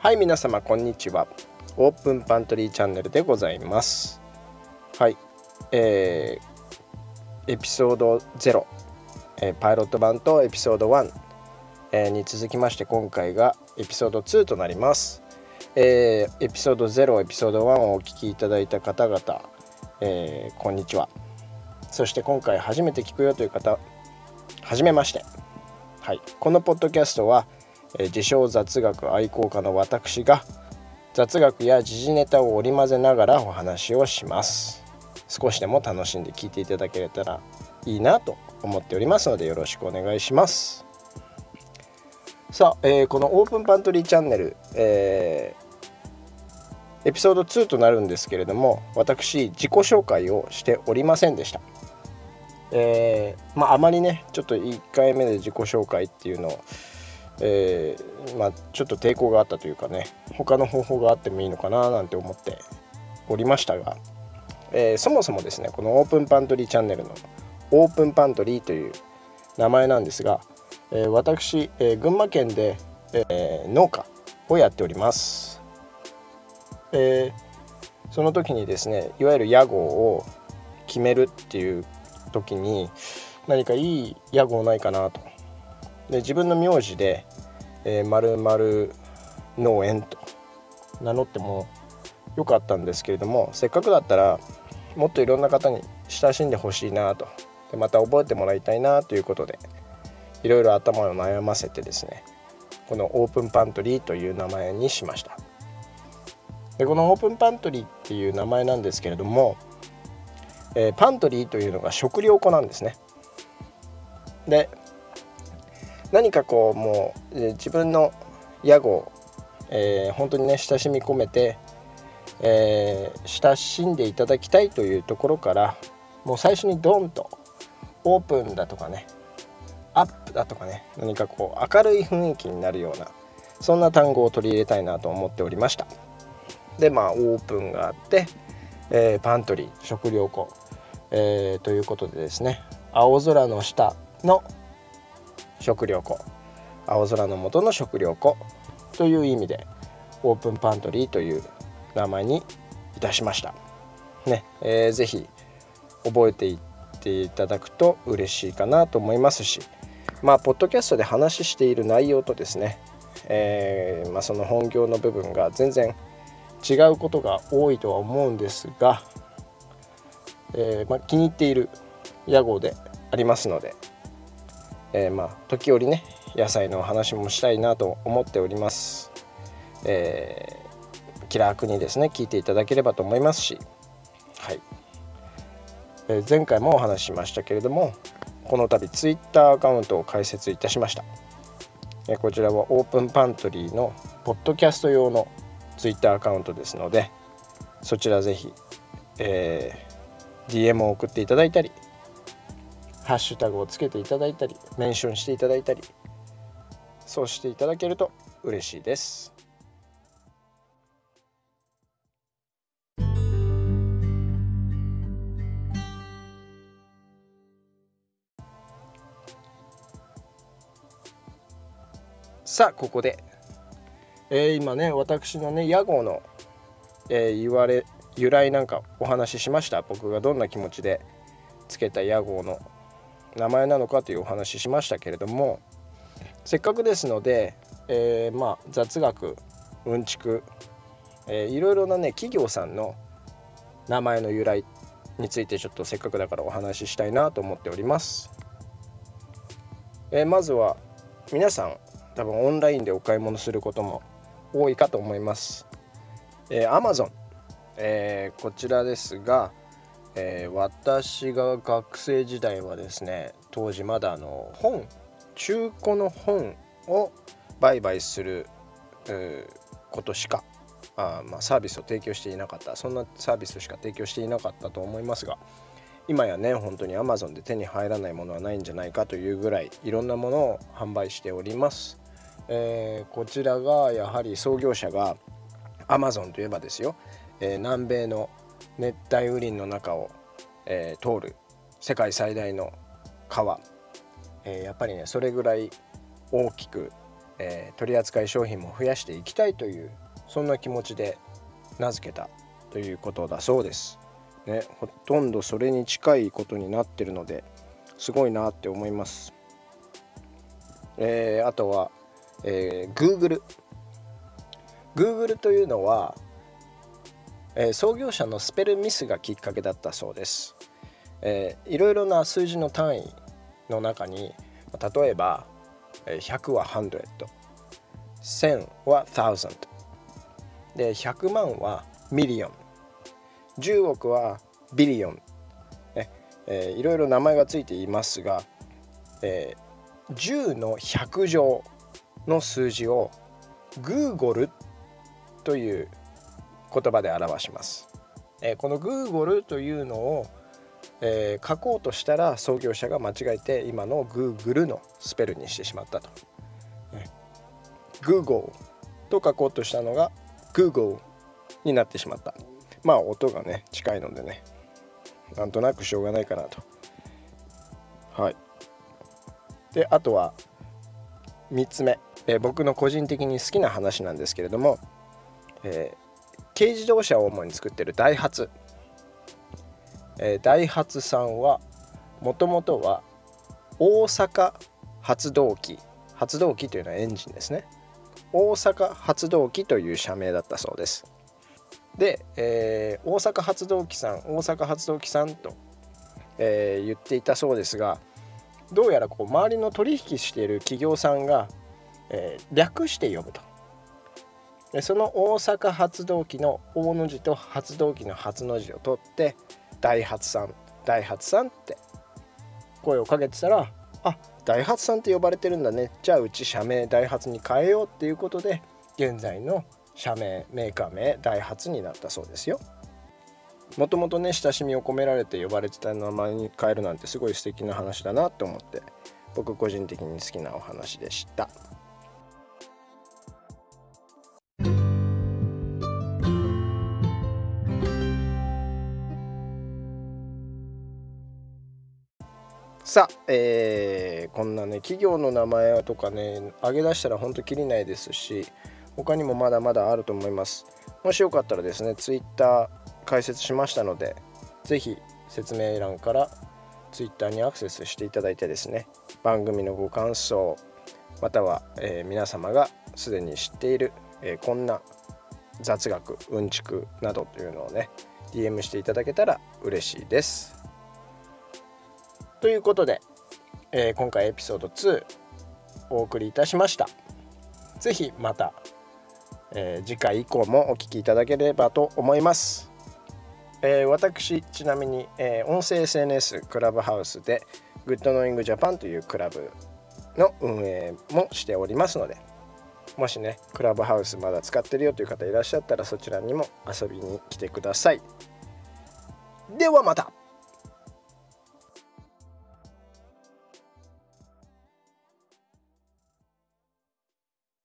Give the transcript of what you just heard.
はい皆様こんにちは。オープンパントリーチャンネルでございます。はいえー、エピソード0、えー、パイロット版とエピソード1、えー、に続きまして今回がエピソード2となります。えー、エピソード0エピソード1をお聞きいただいた方々、えー、こんにちは。そして今回初めて聞くよという方はじめまして。はいこのポッドキャストは自称雑学愛好家の私が雑学や時事ネタを織り交ぜながらお話をします。少しでも楽しんで聞いていただけたらいいなと思っておりますのでよろしくお願いします。さあ、えー、このオープンパントリーチャンネル、えー、エピソード2となるんですけれども私自己紹介をしておりませんでした。えー、まああまりねちょっと1回目で自己紹介っていうのをえー、まあ、ちょっと抵抗があったというかね他の方法があってもいいのかななんて思っておりましたが、えー、そもそもですねこのオープンパントリーチャンネルのオープンパントリーという名前なんですが、えー、私、え群馬県で、え農家をやっております、えその時にですねいわゆる屋号を決めるっていう時に何かいい屋号ないかなと。で自分の名字で「えー、〇〇農園」と名乗ってもよかったんですけれどもせっかくだったらもっといろんな方に親しんでほしいなと。でまた覚えてもらいたいなということでいろいろ頭を悩ませてですねこのオープンパントリーという名前にしました。でこのオープンパントリーっていう名前なんですけれども、えー、パントリーというのが食料庫なんですね。で何かこうもう自分の屋号、えー、本当にね親しみ込めて、えー、親しんでいただきたいというところからもう最初にドンとオープンだとかねアップだとかね何かこう明るい雰囲気になるようなそんな単語を取り入れたいなと思っておりました。でまあオープンがあって、えー、パントリー食料庫、えー、ということでですね青空の下の食料庫。青空の下の食料庫。という意味でオープンパントリーという名前にいたしました。ね、えー、ぜひ覚えていっていただくと嬉しいかなと思いますし。まあポッドキャストで話している内容とですね、えー、まあ、その本業の部分が全然違うことが多いとは思うんですが、えー、まあ、気に入っている屋号でありますのでえー、まあ時折ね野菜の話もしたいなと思っております、えー、気楽にですね聞いていただければと思いますし。はい、えー、前回もお話ししましたけれどもこの度 Twitter アカウントを開設いたしました、えー、こちらはオープンパントリーのポッドキャスト用の Twitter アカウントですのでそちらぜひ、えー、DM を送っていただいたりハッシュタグをつけていただいたりメンションしていただいたりそうしていただけると嬉しいです。さあここで、えー、今ね私のね屋号の、えー、言われ由来なんかお話ししました。僕がどんな気持ちでつけた屋号の名前なのかというお話ししましたけれどもせっかくですので、えー、まあ雑学うんちく、えー、いろいろなね企業さんの名前の由来についてちょっとせっかくだからお話ししたいなと思っております。えー、まずは皆さん多分オンラインでお買い物することも多いかと思います。えー、Amazon、えー、こちらですが、えー、私が学生時代はですね当時まだあの本中古の本を売買することしかあまあ、サービスを提供していなかった。そんなサービスしか提供していなかったと思いますが今やね本当に Amazon で手に入らないものはないんじゃないかというぐらいいろんなものを販売しております、えー、こちらがやはり創業者が Amazon といえばですよ、えー、南米の熱帯雨林の中を、えー、通る世界最大の川、えー、やっぱりねそれぐらい大きく、えー、取扱い商品も増やしていきたいというそんな気持ちで名付けたということだそうです。ね、ほとんどそれに近いことになってるのですごいなって思います。えー、あとは、えー、Google。Google というのは、えー、創業者のスペルミスがきっかけだったそうです。えー、いろいろな数字の単位の中に例えば100は100 1000は1000で100万はミリオン10億はビリオン、ねえー、いろいろ名前がついていますが、えー、10の100乗の数字をグーゴルという言葉で表します。えー、このグーゴルというのを、えー、書こうとしたら創業者が間違えて今のグーグルのスペルにしてしまったと。グーゴーと書こうとしたのがグーゴーになってしまった。まあ音がね近いのでねなんとなくしょうがないかなとはいであとは3つ目、えー、僕の個人的に好きな話なんですけれども、えー、軽自動車を主に作ってるダイハツ、え、ダイハツさんはもともとは大阪発動機。発動機というのはエンジンですね。大阪発動機という社名だったそうです。で、えー、大阪発動機さん大阪発動機さんと、えー、言っていたそうですがどうやらこう周りの取引している企業さんが、えー、略して呼ぶと。でその大阪発動機の大の字と発動機の発の字を取ってダイハツさんダイハツさんって声をかけてたらあダイハツさんって呼ばれてるんだね。じゃあうち社名ダイハツに変えようっていうことで現在の社名メーカー名ダイハツになったそうですよ。もともとね親しみを込められて呼ばれてた名前に変えるなんてすごい素敵な話だなと思って僕個人的に好きなお話でした。さあ、えー、こんなね企業の名前とかね上げ出したらほんときりないですし他にもまだまだあると思います。もしよかったらですね Twitter 解説しましたので是非説明欄から Twitter にアクセスしていただいてですね番組のご感想または、えー、皆様がすでに知っている、えー、こんな雑学うんちくなどというのをね DM していただけたら嬉しいです。ということで、えー、今回エピソード2お送りいたしました是非またえー、次回以降もお聴きいただければと思います。えー、私ちなみに、えー、音声 SNS クラブハウスで GoodKnowing Japan というクラブの運営もしておりますのでもしねクラブハウスまだ使ってるよという方いらっしゃったらそちらにも遊びに来てください。ではまた